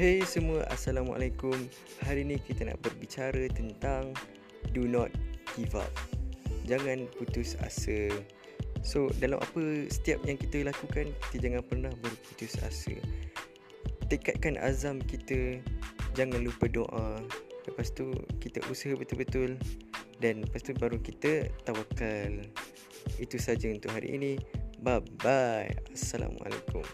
Hey semua, Assalamualaikum. Hari ni kita nak berbicara tentang Do not give up. Jangan putus asa. So, dalam apa setiap yang kita lakukan Kita jangan pernah berputus asa. Tekadkan azam kita. Jangan lupa doa. Lepas tu, kita usaha betul-betul. Dan lepas tu, baru kita tawakal. Itu saja untuk hari ini. Bye-bye. Assalamualaikum.